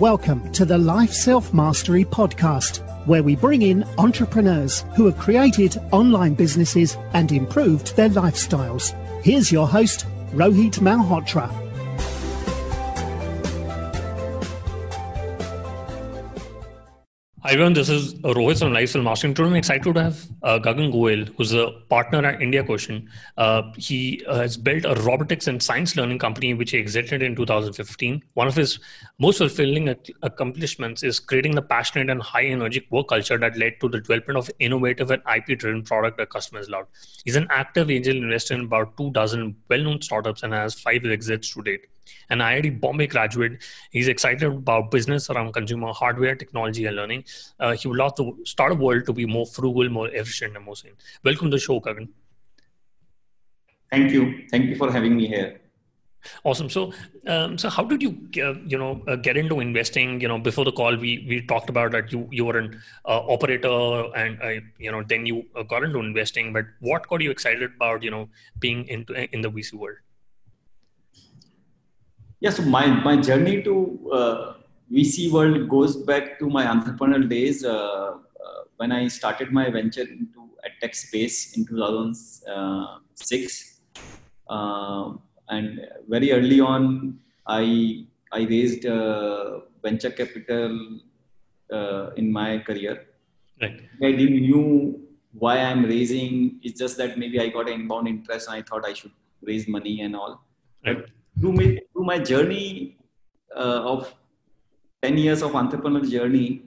Welcome to the Lifestyle Mastery Podcast, where we bring in entrepreneurs who have created online businesses and improved their lifestyles. Here's your host, Rohit Malhotra. Hi everyone, this is Rohit from Lifestyle Mastering. Today I'm excited to have uh, Gagan Goel, who's a partner at India Quotient. Uh, he uh, has built a robotics and science learning company which he exited in 2015. One of his most fulfilling accomplishments is creating the passionate and high energy work culture that led to the development of innovative and IP driven product that customers love. He's an active angel investor in about two dozen well known startups and has five exits to date an IIT Bombay graduate. He's excited about business around consumer hardware, technology, and learning. Uh, he would love to start a world to be more frugal, more efficient, and more sane. Welcome to the show, Gagan. Thank you. Thank you for having me here. Awesome. So, um, so how did you, uh, you know, uh, get into investing? You know, before the call, we we talked about that you you were an uh, operator, and uh, you know, then you uh, got into investing. But what got you excited about, you know, being into in the VC world? Yeah so my my journey to uh, vc world goes back to my entrepreneurial days uh, uh, when i started my venture into a tech space in 2006 uh, and very early on i i raised uh, venture capital uh, in my career right. i didn't knew why i'm raising it's just that maybe i got an inbound interest and i thought i should raise money and all right. Through my, through my journey uh, of 10 years of entrepreneurial journey,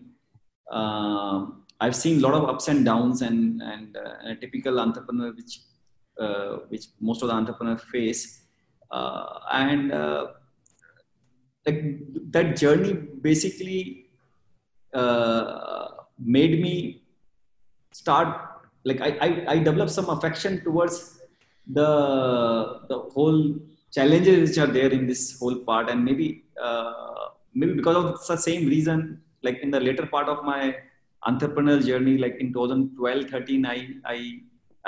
uh, I've seen a lot of ups and downs and, and uh, a typical entrepreneur, which, uh, which most of the entrepreneurs face. Uh, and uh, like that journey basically made me start, like I, I, I developed some affection towards the, the whole challenges which are there in this whole part and maybe uh, maybe because of the same reason like in the later part of my entrepreneurial journey like in 2012 13 i i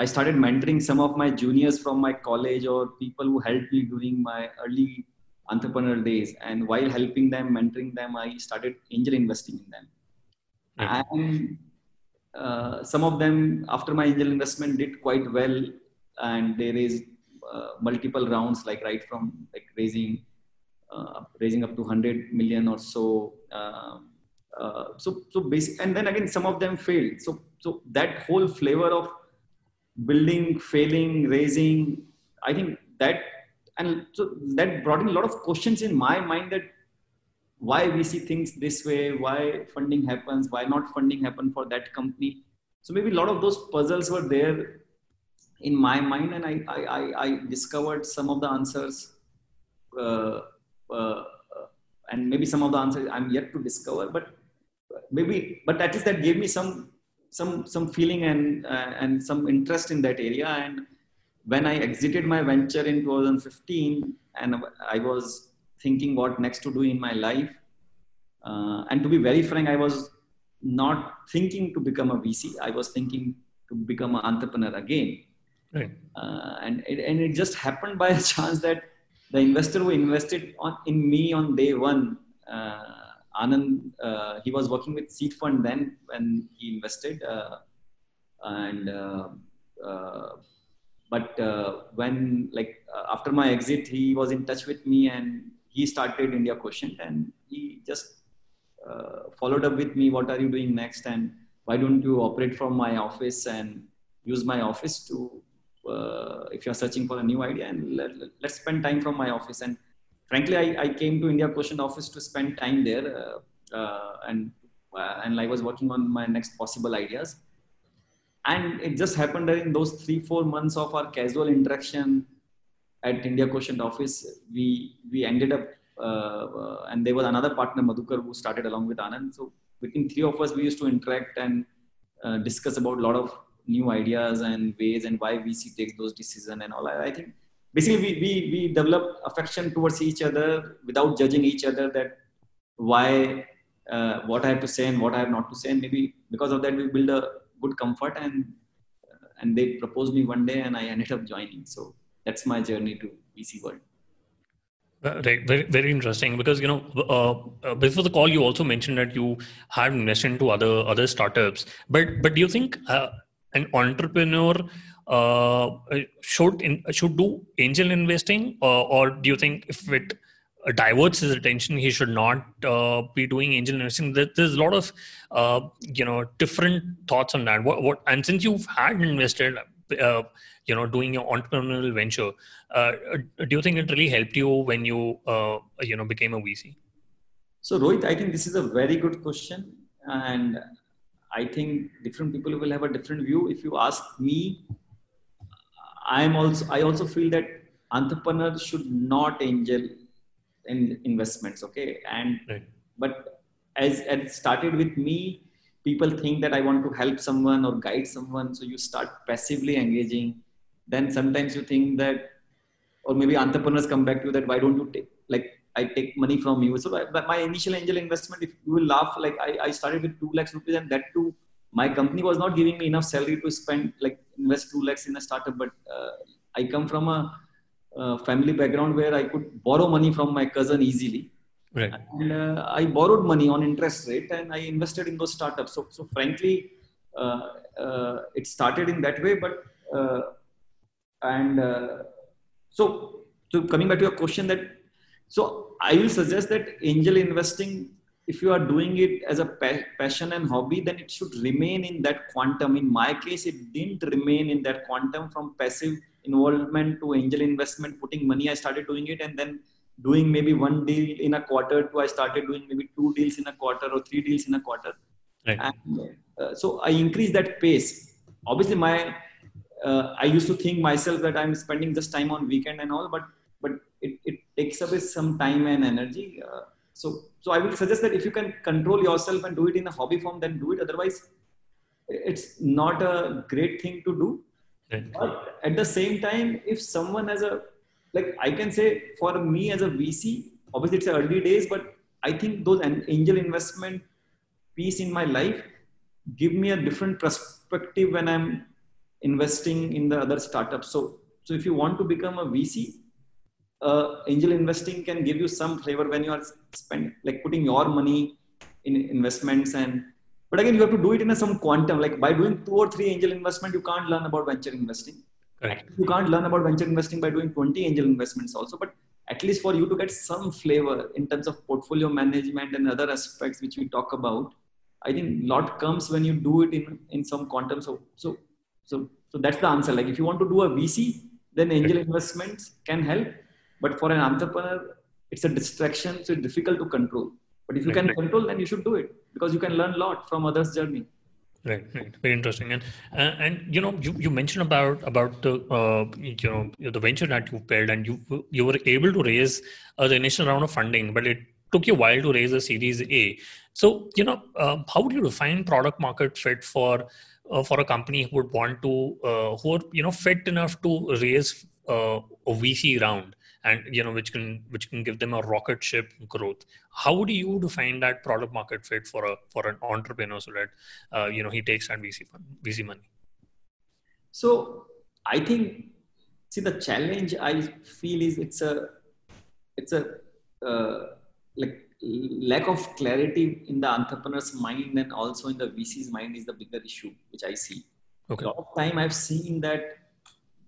i started mentoring some of my juniors from my college or people who helped me during my early entrepreneurial days and while helping them mentoring them i started angel investing in them mm-hmm. and uh, some of them after my angel investment did quite well and they raised multiple rounds, like right from like raising uh, raising up to 100 million or so. Um, uh, so so basic, and then again some of them failed. So so that whole flavor of building, failing, raising, I think that and so that brought in a lot of questions in my mind that why we see things this way, why funding happens, why not funding happen for that company. So maybe a lot of those puzzles were there in my mind and I, I, I discovered some of the answers uh, uh, and maybe some of the answers I'm yet to discover, but maybe, but at least that gave me some, some, some feeling and, uh, and some interest in that area. And when I exited my venture in 2015 and I was thinking what next to do in my life, uh, and to be very frank, I was not thinking to become a VC. I was thinking to become an entrepreneur again. Right. Uh, and it, and it just happened by a chance that the investor who invested on in me on day one, uh, Anand, uh, he was working with Seedfund then when he invested, uh, and uh, but when like after my exit, he was in touch with me and he started India Quotient and he just followed up with me. What are you doing next? And why don't you operate from my office and use my office to uh, if you're searching for a new idea and let, us spend time from my office. And frankly I, I came to india quotient office to spend time there uh, uh, and uh, and i was working on my next possible ideas. And it just happened that in those three four months of our casual interaction at india quotient office we we ended up uh, and there was another partner madhukar who started along with anand. So between three of us we used to interact and discuss about a lot of new ideas and ways and why VC takes those decisions and all. I, think basically we, we, we develop affection towards each other without judging each other that why, uh, what I have to say and what I have not to say. And maybe because of that, we build a good comfort and, uh, and they proposed me one day and I ended up joining. So that's my journey to VC world. Right, very very interesting because you know uh, uh, before the call you also mentioned that you had invested into other other startups, but but do you think uh, an entrepreneur uh, should in, should do angel investing, or, or do you think if it diverts his attention, he should not uh, be doing angel investing? There's a lot of uh, you know different thoughts on that. What, what and since you've had invested you know doing your entrepreneurial venture uh, do you think it really helped you when you uh, you know became a vc so rohit i think this is a very good question and i think different people will have a different view. If you ask me i'm also i also feel that entrepreneurs should not angel in investments okay? And right. but as, it started with me people think that i want to help someone or guide someone so you start passively engaging. Then sometimes you think that or maybe entrepreneurs come back to you that why don't you take like I take money from you. So my initial angel investment, if you will laugh, like I, I started with two lakhs rupees, and that too, my company was not giving me enough salary to spend like invest two lakhs in a startup. But uh, I come from a, a, family background where I could borrow money from my cousin easily. Right. And uh, I borrowed money on interest rate, and I invested in those startups. So so frankly, uh, uh it started in that way, but uh, and uh, so, so coming back to your question that, so I will suggest that angel investing, if you are doing it as a pa- passion and hobby, then it should remain in that quantum. In my case, it didn't remain in that quantum from passive involvement to angel investment, putting money. I started doing it and then doing maybe one deal in a quarter to I started doing maybe two deals in a quarter or three deals in a quarter. Right. And, uh, so I increased that pace. Obviously, my uh, I used to think myself that I'm spending this time on weekend and all, but but it, it takes away some time and energy. Uh, so so I will suggest that if you can control yourself and do it in a hobby form, then do it. Otherwise, it's not a great thing to do. But at the same time, if someone has a like I can say for me as a VC, obviously it's early days, but I think those angel investment piece in my life give me a different perspective when I'm investing in the other startups. So, so if you want to become a VC, uh, angel investing can give you some flavor when you are spend like putting your money in investments and but again you have to do it in a some quantum like by doing two or three angel investment you can't learn about venture investing Correct. you can't learn about venture investing by doing 20 angel investments also but at least for you to get some flavor in terms of portfolio management and other aspects which we talk about i think lot comes when you do it in in some quantum so so so, so that's the answer. Like if you want to do a VC, then angel investments can help. But for an entrepreneur, it's a distraction, so it's difficult to control. But if you can control, then you should do it because you can learn a lot from others' journey. Right, right, very interesting. And uh, and you know, you, you mentioned about about the uh, you know the venture that you built, and you you were able to raise uh, the initial round of funding, but it took you a while to raise a Series A. So you know, uh, how do you define product market fit for uh, for a company who would want to uh, who are you know fit enough to raise uh, a VC round and you know which can which can give them a rocket ship growth how would you define that product market fit for a for an entrepreneur so that uh, you know he takes that vc fund, vc money so i think see the challenge i feel is it's a it's a uh, like lack of clarity in the entrepreneur's mind and also in the VC's mind is the bigger issue, which I see. Okay. A lot of time I've seen that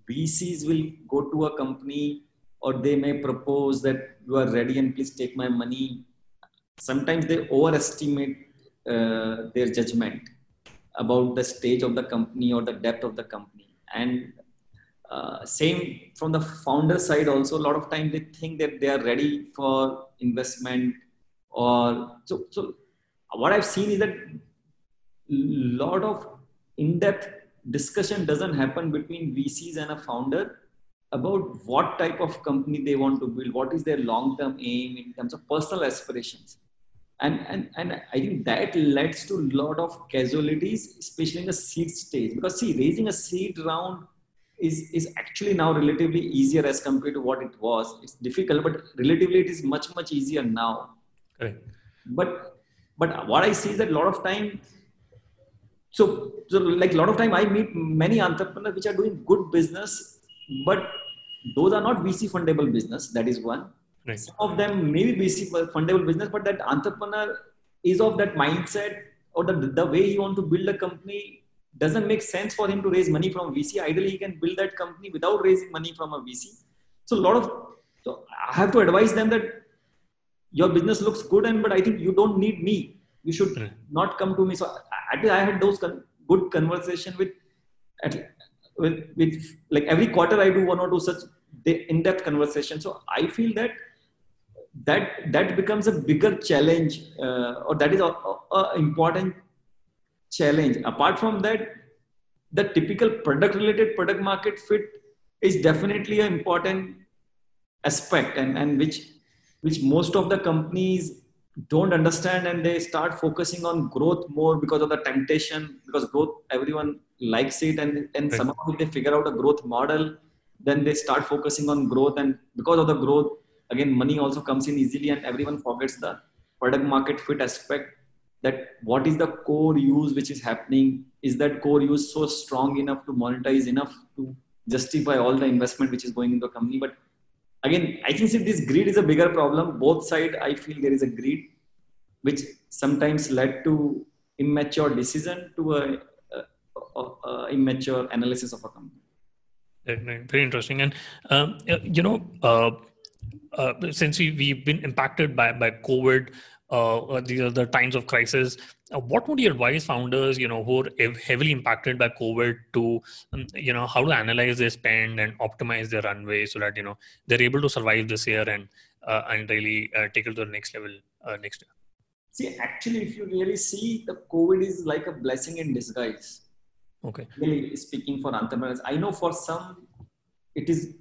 VCs will go to a company or they may propose that you are ready and please take my money. Sometimes they overestimate uh, their judgment about the stage of the company or the depth of the company. And uh, same from the founder side also, a lot of time they think that they are ready for investment or so so what i've seen is that lot of in-depth discussion doesn't happen between vcs and a founder about what type of company they want to build what is their long-term aim in terms of personal aspirations and and and i think that leads to a lot of casualties especially in the seed stage because see raising a seed round is is actually now relatively easier as compared to what it was it's difficult but relatively it is much much easier now Correct. But but what I see is that a lot of time. So, so like a lot of time I meet many entrepreneurs which are doing good business, but those are not VC fundable business. That is one. Right. Some of them may be basic fundable business, but that entrepreneur is of that mindset or the, the way he want to build a company doesn't make sense for him to raise money from VC. Ideally, he can build that company without raising money from a VC. So a lot of so I have to advise them that your business looks good, and but I think you don't need me. You should right. not come to me. So I, I had those con- good conversation with, with with like every quarter I do one or two such in-depth conversation. So I feel that that that becomes a bigger challenge uh, or that is a, a, important challenge apart from that the typical product related product market fit is definitely an important aspect and, and which which most of the companies don't understand and they start focusing on growth more because of the temptation because growth everyone likes it and and right. somehow they figure out a growth model then they start focusing on growth and because of the growth again money also comes in easily and everyone forgets the product market fit aspect that what is the core use which is happening is that core use so strong enough to monetize enough to justify all the investment which is going into the company but again i think this greed is a bigger problem. Both side i feel there is a greed which sometimes led to immature decision to a, a, a, immature analysis of a company. Very interesting. And um, you know uh, uh, since we, we've been impacted by, by COVID, uh, uh, these are the times of crisis. Uh, what would you advise founders, you know, who are heavily impacted by COVID to, um, you know, how to analyze their spend and optimize their runway so that you know they're able to survive this year and uh, and really uh, take it to the next level next year. See, actually, if you really see, the COVID is like a blessing in disguise. Okay. Really speaking for entrepreneurs, I know for some it is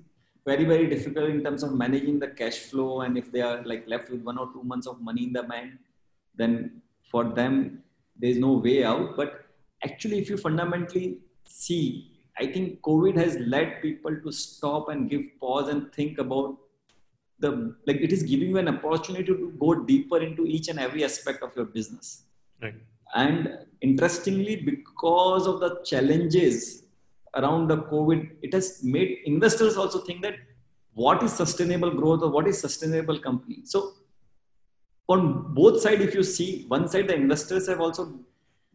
very very difficult in terms of managing the cash flow and if they are like left with one or two months of money in the bank then for them there is no way out. But actually if you fundamentally see i think covid has led people to stop and give pause and think about the like it is giving you an opportunity to go deeper into each and every aspect of your business. Right. And interestingly because of the challenges around the COVID, it has made investors also think that what is sustainable growth or what is sustainable company. So on both sides, if you see one side, the investors have also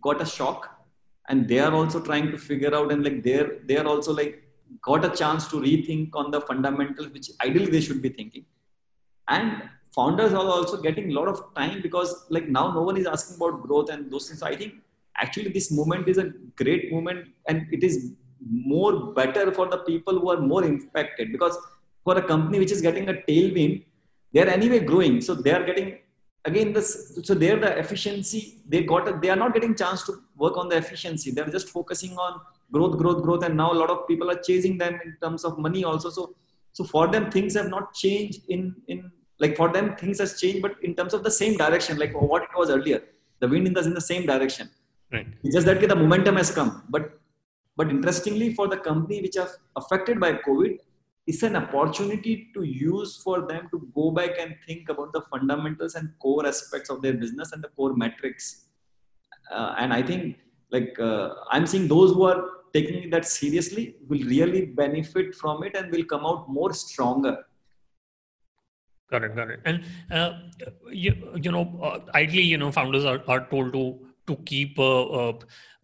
got a shock and they are also trying to figure out and like they're they're also like got a chance to rethink on the fundamentals which ideally they should be thinking and founders are also getting a lot of time because like now no one is asking about growth and those things so i think actually this moment is a great moment and it is more better for the people who are more impacted. Because for a company which is getting a tailwind they are anyway growing. So they are getting again this so they're the efficiency they got a, they are not getting chance to work on the efficiency. They're just focusing on growth growth growth and now a lot of people are chasing them in terms of money also. So so for them things have not changed in in like for them things has changed but in terms of the same direction like what it was earlier. The wind in the, in the same direction. Right. It's just that the momentum has come. But but interestingly, for the company which are affected by COVID, it's an opportunity to use for them to go back and think about the fundamentals and core aspects of their business and the core metrics. Uh, and I think, like, uh, I'm seeing those who are taking that seriously will really benefit from it and will come out more stronger. Got it, got it. And uh, you, you know, uh, ideally, you know, founders are, are told to to keep a, a,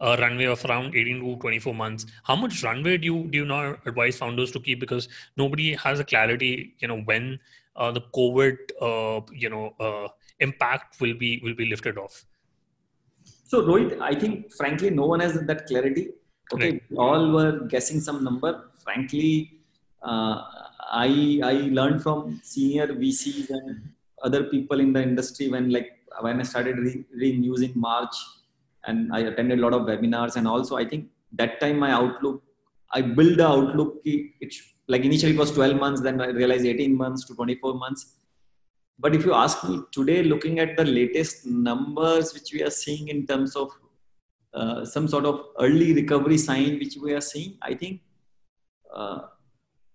a, runway of around 18 to 24 months? How much runway do you do you now advise founders to keep? Because nobody has a clarity you know when uh, the covid uh, you know uh, impact will be will be lifted off. So rohit i think frankly no one has that clarity. Okay right. all were guessing some number. Frankly uh, i i learned from senior vcs and other people in the industry when like when I started re- reading news in March, and I attended a lot of webinars, and also I think that time my outlook, I built the outlook. It, like initially it was 12 months, then I realized 18 months to 24 months. But if you ask me today, looking at the latest numbers which we are seeing in terms of uh, some sort of early recovery sign which we are seeing, I think. Uh,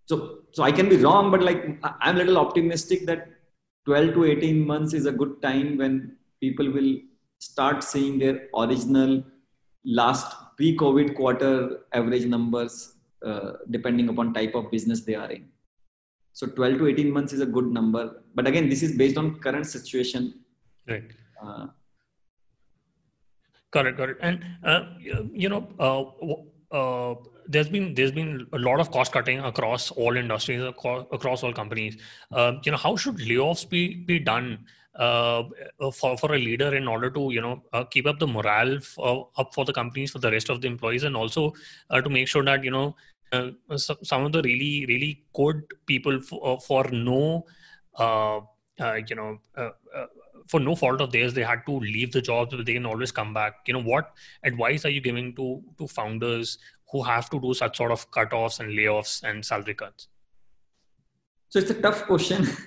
so, so I can be wrong, but like I'm a little optimistic that 12 to 18 months is a good time when people will start seeing their original last pre-covid quarter average numbers uh, depending upon type of business they are in. So 12 to 18 months is a good number. But again this is based on current situation. Right. Uh, correct correct and uh, you know uh, uh, there's been there's been a lot of cost cutting across all industries across all companies. Uh, you know how should layoffs be be done uh, for for a leader in order to you know uh, keep up the morale for, up for the companies for the rest of the employees and also uh, to make sure that you know uh, some of the really really good people for, uh, for no uh, you know for no fault of theirs they had to leave the jobs but they can always come back. You know what advice are you giving to to founders who have to do such sort of cutoffs and layoffs and salary cuts? So it's a tough question.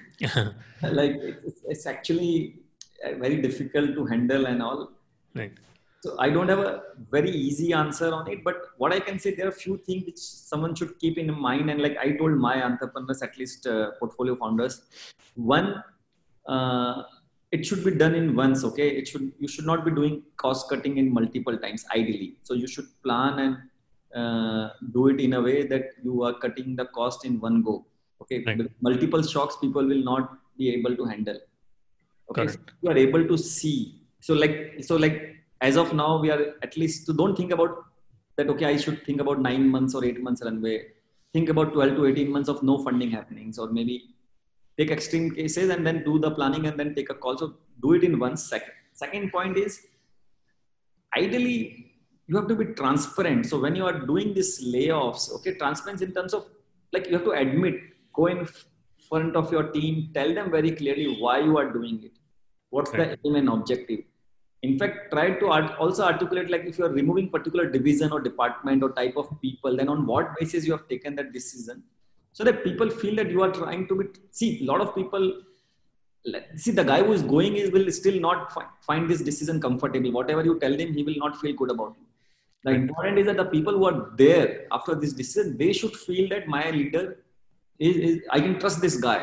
Like it's, it's, actually very difficult to handle and all. Right. So I don't have a very easy answer on it, but what I can say there are a few things which someone should keep in mind. And like I told my entrepreneurs, at least uh, portfolio founders, one, uh, it should be done in once. Okay, it should you should not be doing cost cutting in multiple times. Ideally, so you should plan and uh, do it in a way that you are cutting the cost in one go. Okay, right. multiple shocks people will not be able to handle. Okay, so you are able to see. So like so like as of now we are at least so don't think about that okay i should think about nine months or eight months runway think about 12 to 18 months of no funding happenings or maybe take extreme cases and then do the planning and then take a call. So do it in one second. Second point is ideally you have to be transparent. So when you are doing these layoffs okay transparency in terms of like you have to admit go in front of your team tell them very clearly why you are doing it. What's the aim and objective? In fact try to art- also articulate like if you are removing particular division or department or type of people then on what basis you have taken that decision so that people feel that you are trying to be see a lot of people see the guy who is going is will still not fi- find this decision comfortable. Whatever you tell him he will not feel good about it. The important is that the people who are there after this decision they should feel that my leader is, is i can trust this guy.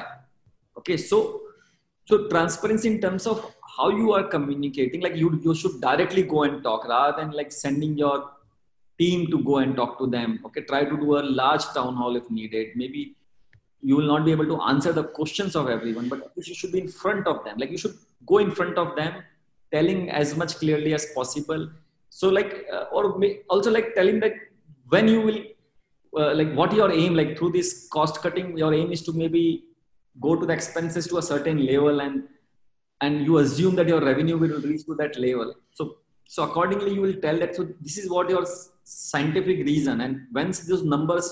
Okay so so transparency in terms of how you are communicating like you you should directly go and talk rather than like sending your team to go and talk to them. Okay try to do a large town hall if needed. Maybe you will not be able to answer the questions of everyone but you should be in front of them. Like you should go in front of them telling as much clearly as possible. So like uh, or also like telling that when you will uh, like what your aim like through this cost cutting your aim is to maybe go to the expenses to a certain level and and you assume that your revenue will reach to that level. So so accordingly you will tell that so this is what your scientific reason. And once those numbers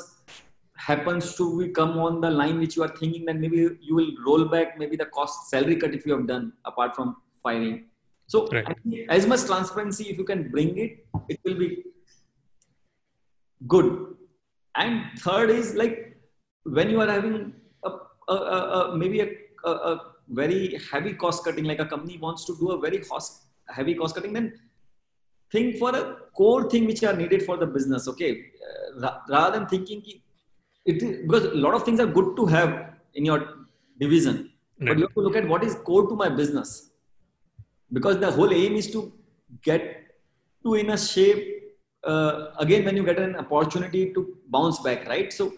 happens to be come on the line which you are thinking then maybe you will roll back maybe the cost salary cut if you have done apart from firing. So right. as much transparency if you can bring it it will be good. And third is like when you are having a, a, a, maybe a, a very heavy cost cutting, like a company wants to do a very cost, heavy cost cutting, then think for a core thing which are needed for the business. Okay, uh, rather than thinking it because a lot of things are good to have in your division, right. but you have to look at what is core to my business. Because the whole aim is to get to in a shape uh, again when you get an opportunity to bounce back right? So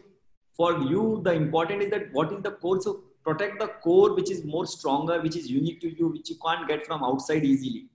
for you the important is that what is the core? So protect the core which is more stronger which is unique to you which you can't get from outside easily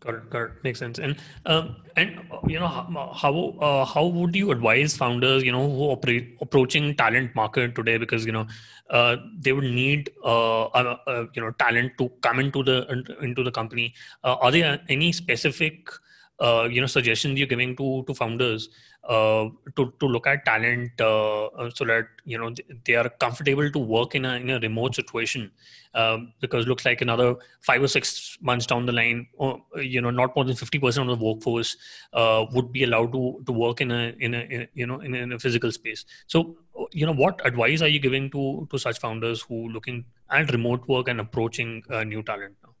Got it, got it. Makes sense. And um, and you know how uh, how would you advise founders you know who operate approaching talent market today because you know uh, they would need uh, uh, uh you know talent to come into the into the company. Uh, are there any specific uh, you know suggestions you're giving to to founders uh, to to look at talent uh, uh so that you know they are comfortable to work in a in a remote situation. Um, because looks like another five or six months down the line or, you know not more than 50% of the workforce uh, would be allowed to to work in a in a, in you know in in a, physical space. So you know what advice are you giving to to such founders who looking at remote work and approaching new talent now?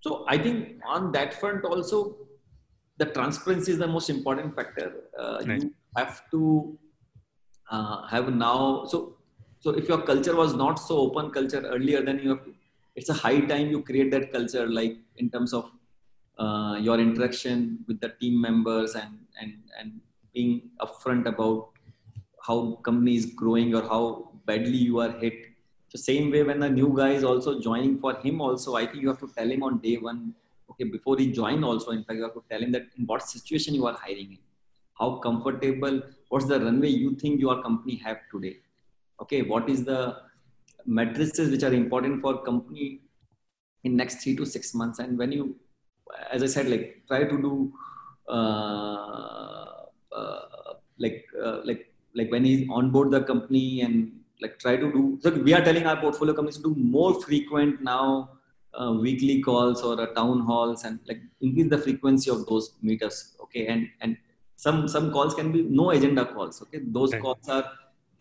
So I think on that front also, the transparency is the most important factor. Uh. You have to uh, have now. So so if your culture was not so open culture earlier, then you have to. It's a high time you create that culture, like in terms of uh, your interaction with the team members and and and being upfront about how company is growing or how badly you are hit so same way when a new guy is also joining for him also i think you have to tell him on day one okay before he join also in fact you have to tell him that in what situation you are hiring in? How comfortable what's the runway you think your company have today? Okay what is the matrices which are important for company in next three to six months? And when you as i said like try to do uh, uh, like uh, like like when he's on board the company and like try to do so we are telling our portfolio companies to do more frequent now uh, weekly calls or uh, town halls and like increase the frequency of those meetups okay? And and some some calls can be no agenda calls okay? Those right. calls are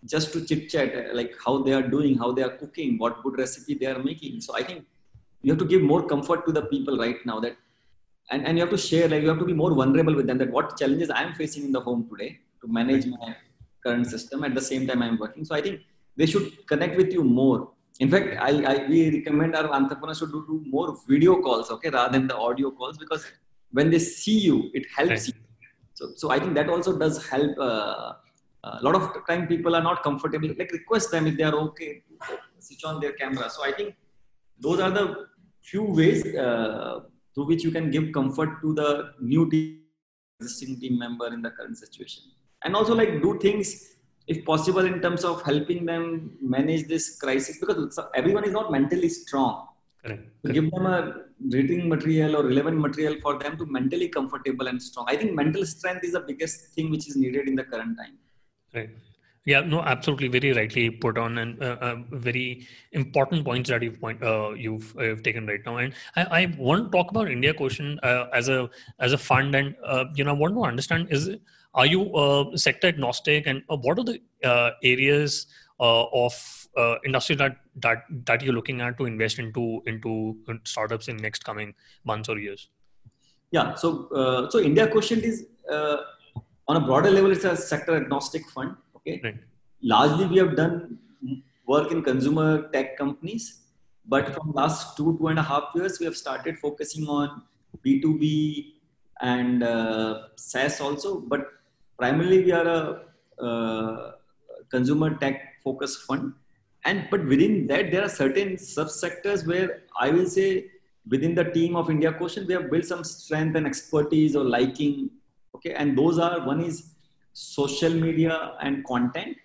just to chit chat uh, like how they are doing how they are cooking what good recipe they are making. So i think you have to give more comfort to the people right now that and, and you have to share like you have to be more vulnerable with them that what challenges i am facing in the home today to manage my current system. At the same time i'm working. So i think they should connect with you more in fact i, I we recommend our entrepreneurs to do, do more video calls okay rather than the audio calls because when they see you it helps right. you. So so i think that also does help uh, a lot of time people are not comfortable like request them if they are okay switch on their camera. So i think those are the few ways uh, through which you can give comfort to the new team, existing team member in the current situation. And also like do things if possible in terms of helping them manage this crisis because everyone is not mentally strong Correct. Give them a reading material or relevant material for them to mentally comfortable and strong i think mental strength is the biggest thing which is needed in the current time right yeah, no, absolutely, very rightly put on, and uh, uh, very important points that you've point uh, you've, uh, you've taken right now. And I, I, want to talk about India Quotient uh, as a as a fund, and uh, you know, I want to understand is are you uh, sector agnostic, and uh, what are the uh, areas of industry that that that you're looking at to invest into into startups in next coming months or years? Yeah, so so India Quotient is on a broader level, it's a sector agnostic fund Okay. Right. Largely, we have done work in consumer tech companies, but from last two two and a half years, we have started focusing on B two B and uh, SaaS also. But primarily, we are a uh, consumer tech focused fund, and but within that, there are certain subsectors where I will say within the team of India Quotient, we have built some strength and expertise or liking. Okay, and those are one is social media and content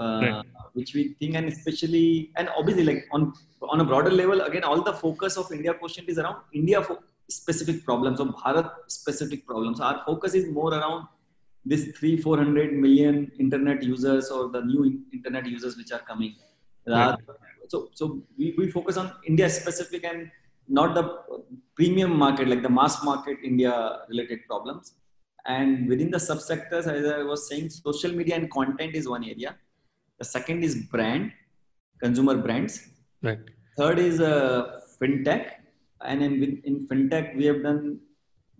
uh, right. which we think and especially and obviously like on on a broader level again all the focus of india quotient is around india specific problems or bharat specific problems our focus is more around this 3 400 million internet users or the new internet users which are coming so so we, we focus on india specific and not the premium market like the mass market india related problems and within the subsectors, as I was saying, social media and content is one area. The second is brand, consumer brands. Right. Third is uh, fintech. And in, in fintech, we have done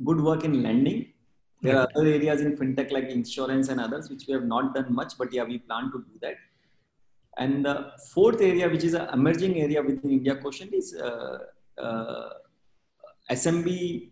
good work in lending. There are other areas in fintech like insurance and others, which we have not done much, but yeah, we plan to do that. And the fourth area, which is an emerging area within India Quotient, is uh, uh, SMB,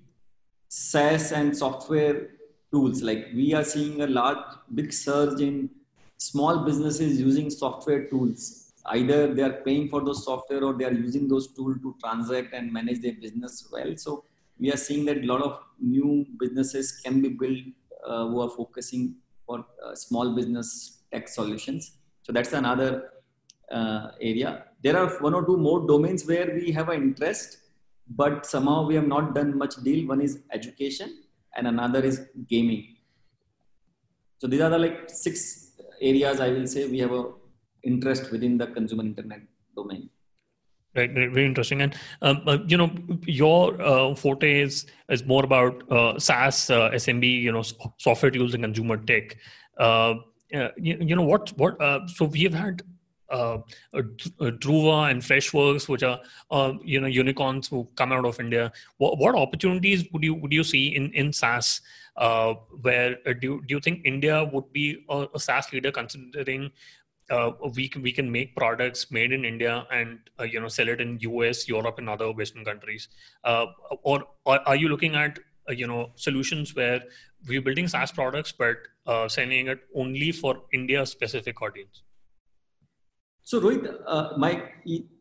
SaaS, and software tools. Like we are seeing a large, big surge in small businesses using software tools. Either they are paying for those software or they are using those tools to transact and manage their business well. So we are seeing that a lot of new businesses can be built uh, who are focusing for uh, small business tech solutions. So that's another uh, area. There are one or two more domains where we have an interest, but somehow we have not done much deal. One is education and another is gaming. So these are the like six areas I will say we have a interest within the consumer internet domain. Right, very interesting. And um, uh, you know, your uh, forte is is more about uh, SaaS, uh, SMB, you know, software tools and consumer tech. Uh, you, you, know what? What? Uh, so we have had uh, Druva and Freshworks, which are uh, you know unicorns who come out of India. What, what opportunities would you would you see in in SaaS? Uh, where uh, do do you think India would be a, a SaaS leader, considering uh, we can we can make products made in India and uh, you know sell it in US, Europe, and other Western countries? Uh, or, or, are you looking at uh, you know solutions where we're building SaaS products but uh, sending it only for India specific audience? So Rohit, uh, my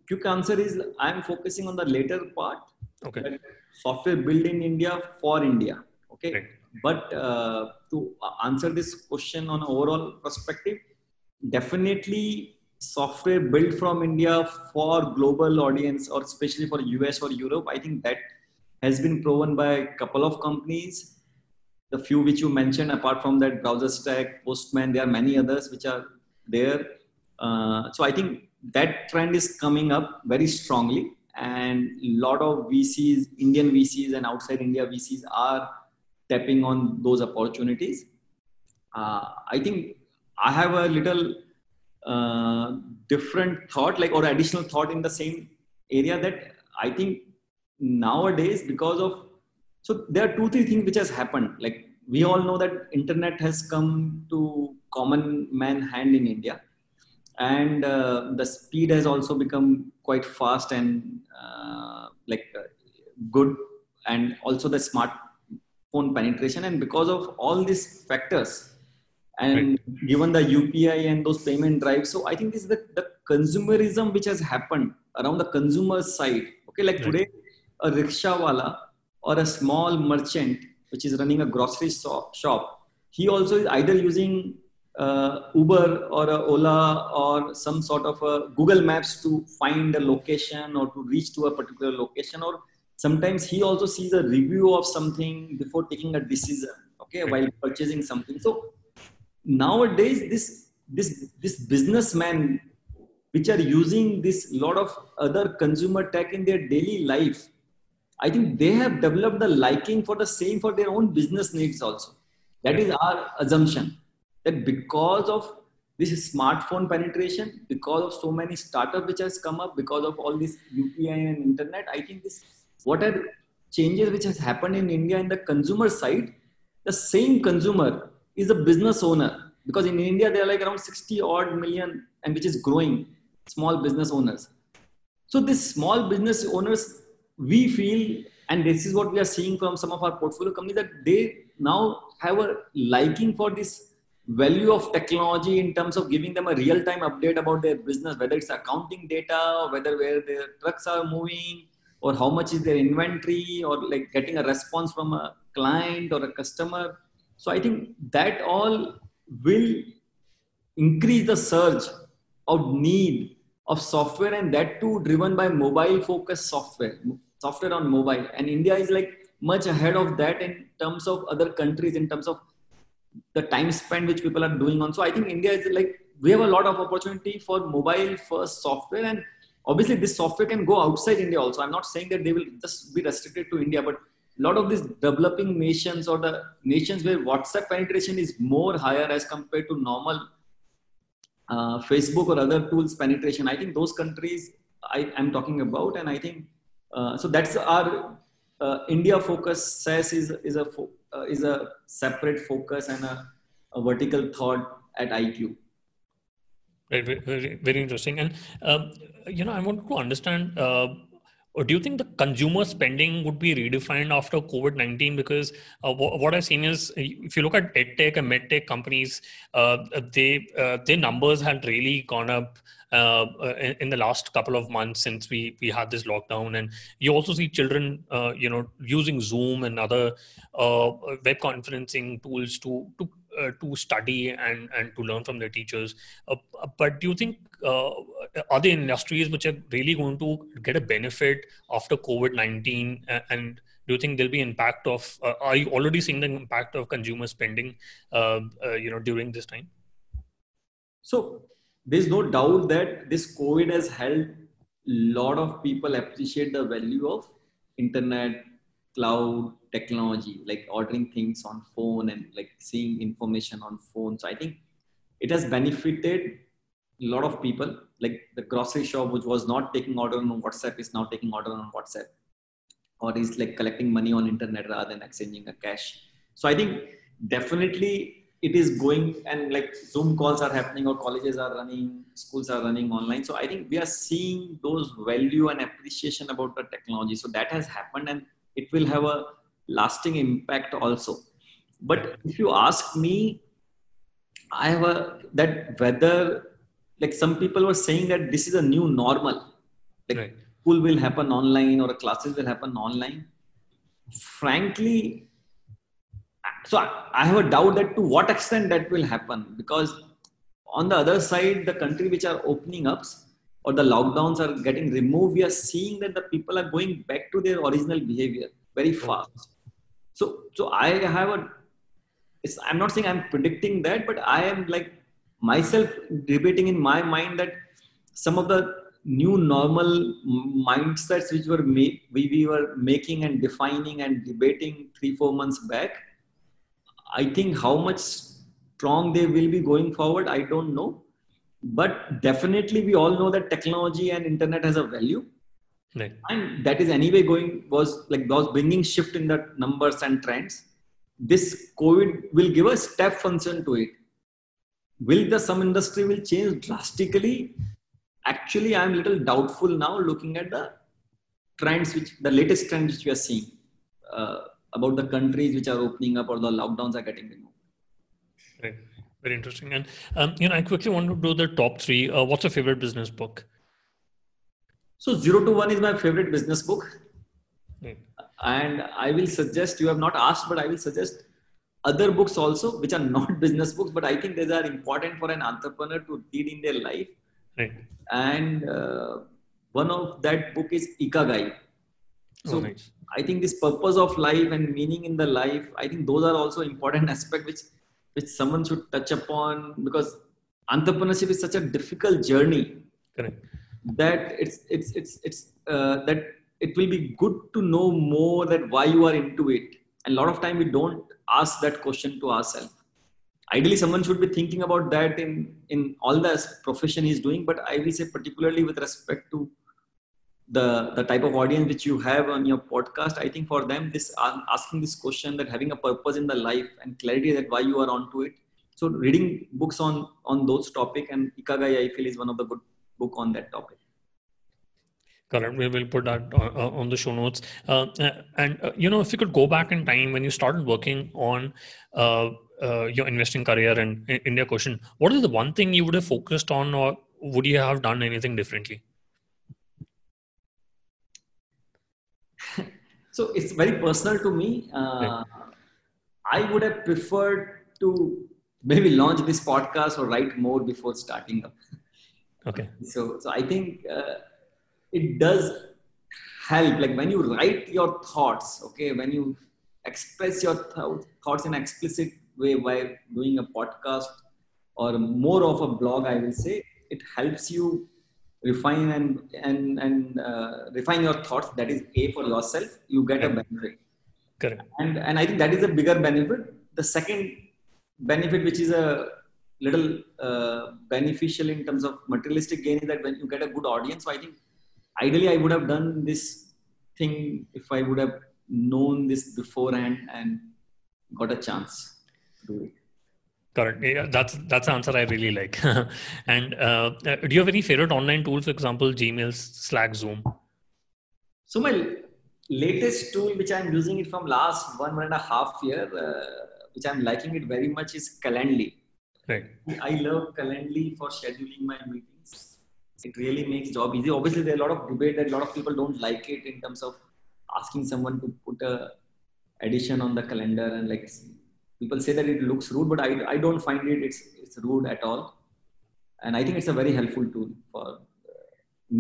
quick answer is I'm focusing on the later part. Okay. Software built in India for India. Okay. Right. But uh, to answer this question on an overall perspective, definitely software built from India for global audience or especially for US or Europe, I think that has been proven by a couple of companies. The few which you mentioned, apart from that, BrowserStack, Postman, there are many others which are there. Uh, so I think that trend is coming up very strongly, and a lot of VCs, Indian VCs, and outside India VCs are tapping on those opportunities. Uh, I think I have a little uh, different thought, like or additional thought in the same area that I think nowadays because of so there are two three things which has happened. Like we all know that internet has come to common man hand in India, and uh, the speed has also become quite fast and uh, like uh, good, and also the smartphone penetration. And because of all these factors, and right. given the UPI and those payment drives. So I think this is the, the consumerism which has happened around the consumer side. Okay, like right. today, a rickshaw wala or a small merchant which is running a grocery shop, he also is either using uh, Uber or Ola or some sort of a Google Maps to find a location or to reach to a particular location or sometimes he also sees a review of something before taking a decision okay while purchasing something so nowadays this this this businessmen which are using this lot of other consumer tech in their daily life i think they have developed the liking for the same for their own business needs also. That is our assumption. That because of this smartphone penetration because of so many startup which has come up because of all this upi and internet i think this what are changes which has happened in india in the consumer side the same consumer is a business owner because in India there are like around 60 odd million and which is growing small business owners. So these small business owners, we feel, and this is what we are seeing from some of our portfolio companies that they now have a liking for this value of technology in terms of giving them a real-time update about their business, whether it's accounting data or whether where their trucks are moving or how much is their inventory or like getting a response from a client or a customer so I think that all will increase the surge of need of software and that too driven by mobile focused software, software on mobile. And India is like much ahead of that in terms of other countries, in terms of the time spent which people are doing on. So I think India is like, we have a lot of opportunity for mobile first software and obviously this software can go outside India also. I'm not saying that they will just be restricted to India, but a lot of these developing nations or the nations where WhatsApp penetration is more higher as compared to normal uh, Facebook or other tools penetration. I think those countries I am talking about, and I think uh, so. That's our uh, India focus. SaaS is is a uh, is a separate focus and a, a vertical thought at IQ. Very, very, very interesting. And um, you know, I want to understand uh, do you think the consumer spending would be redefined after COVID 19? Because uh, what I've seen is if you look at edtech and medtech companies, uh, they, uh, their numbers had really gone up. Uh, in, in, the last couple of months since we we had this lockdown and you also see children uh, you know using zoom and other uh, web conferencing tools to to uh, to study and and to learn from their teachers. Uh, but do you think uh, are there industries which are really going to get a benefit after COVID nineteen? And do you think there'll be impact of? are you already seeing the impact of consumer spending? you know, during this time. So there's no doubt that this COVID has helped a lot of people appreciate the value of internet cloud technology like ordering things on phone and like seeing information on phone. So i think it has benefited a lot of people. Like the grocery shop which was not taking order on whatsapp is now taking order on whatsapp. Or is like collecting money on internet rather than exchanging a cash. So i think definitely it is going and like zoom calls are happening or colleges are running schools are running online. So i think we are seeing those value and appreciation about the technology. So that has happened and it will have a lasting impact also. But if you ask me i have a that whether like some people were saying that this is a new normal. Like right. school will happen online or classes will happen online. Frankly so I have a doubt that to what extent that will happen because on the other side the country which are opening up or the lockdowns are getting removed we are seeing that the people are going back to their original behavior very fast. So so i have a i'm not saying i'm predicting that but i am like myself debating in my mind that some of the new normal mindsets which were made we, we were making and defining and debating three four months back i think how much strong they will be going forward i don't know but definitely we all know that technology and internet has a value. Right. and that is anyway going was like was bringing shift in the numbers and trends. This covid will give a step function to it. Will the some industry will change drastically? Actually i'm a little doubtful now looking at the trends which the latest trends which we are seeing uh, about the countries which are opening up or the lockdowns are getting removed. Right very interesting and um, you know i quickly want to do the top three uh, what's your favorite business book so zero to one is my favorite business book right. and i will suggest you have not asked but i will suggest other books also which are not business books but i think these are important for an entrepreneur to read in their life Right. And uh, one of that book is Ikigai. So oh, nice. I think this purpose of life and meaning in the life, I think those are also important aspect which which someone should touch upon because entrepreneurship is such a difficult journey. Correct. That it's it's it's it's uh, that it will be good to know more that why you are into it. And a lot of time we don't ask that question to ourselves ideally someone should be thinking about that in in all the profession he's doing but i will say particularly with respect to the the type of audience which you have on your podcast i think for them this asking this question that having a purpose in the life and clarity that why you are onto it so reading books on on those topic and ikigai i feel is one of the good book on that topic Correct. We will put that on, uh, the show notes. Uh, and uh, you know, if you could go back in time when you started working on uh, uh, your investing career and India Quotient, what is the one thing you would have focused on, or would you have done anything differently? So it's very personal to me. Uh, I would have preferred to maybe launch this podcast or write more before starting up. Okay. So, so I think uh, it does help. Like when you write your thoughts, okay, when you express your th- thoughts in explicit way by doing a podcast or more of a blog i will say it helps you refine and and and uh, refine your thoughts. That is a for yourself. You get a benefit. Correct. And and i think that is a bigger benefit. The second benefit which is a little uh, beneficial in terms of materialistic gain is that when you get a good audience so i think ideally i would have done this thing if i would have known this beforehand and got a chance to do it. Correct. Yeah, that's that's the answer I really like. and uh, do you have any favorite online tools? For example, Gmail, Slack, Zoom. So my latest tool, which I'm using it from last one one and a half year, uh, which I'm liking it very much, is Calendly. Right. I love Calendly for scheduling my meetings. It really makes job easy. Obviously, there's a lot of debate that a lot of people don't like it in terms of asking someone to put a addition on the calendar and like people say that it looks rude but i, I don't find it it's, it's rude at all. And i think it's a very helpful tool for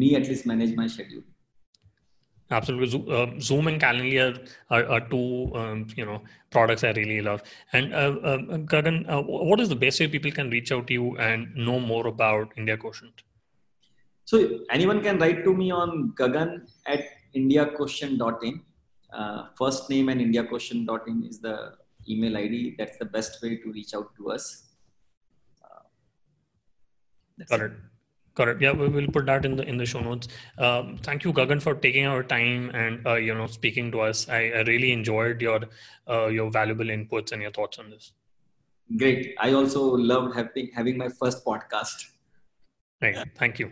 me at least manage my schedule. Absolutely. Uh, zoom and calendly are, are, are two um, you know products i really love. And uh, uh, gagan uh, what is the best way people can reach out to you and know more about india quotient? So anyone can write to me on gagan at indiaquotient.in uh, first name and indiaquotient.in is the email ID. That's the best way to reach out to us. Uh, Got it. Got it. Yeah, we will put that in the in the show notes. Um, thank you, Gagan, for taking our time and uh, you know speaking to us. I, I really enjoyed your uh, your valuable inputs and your thoughts on this. Great. I also loved having having my first podcast. Right. Thank you.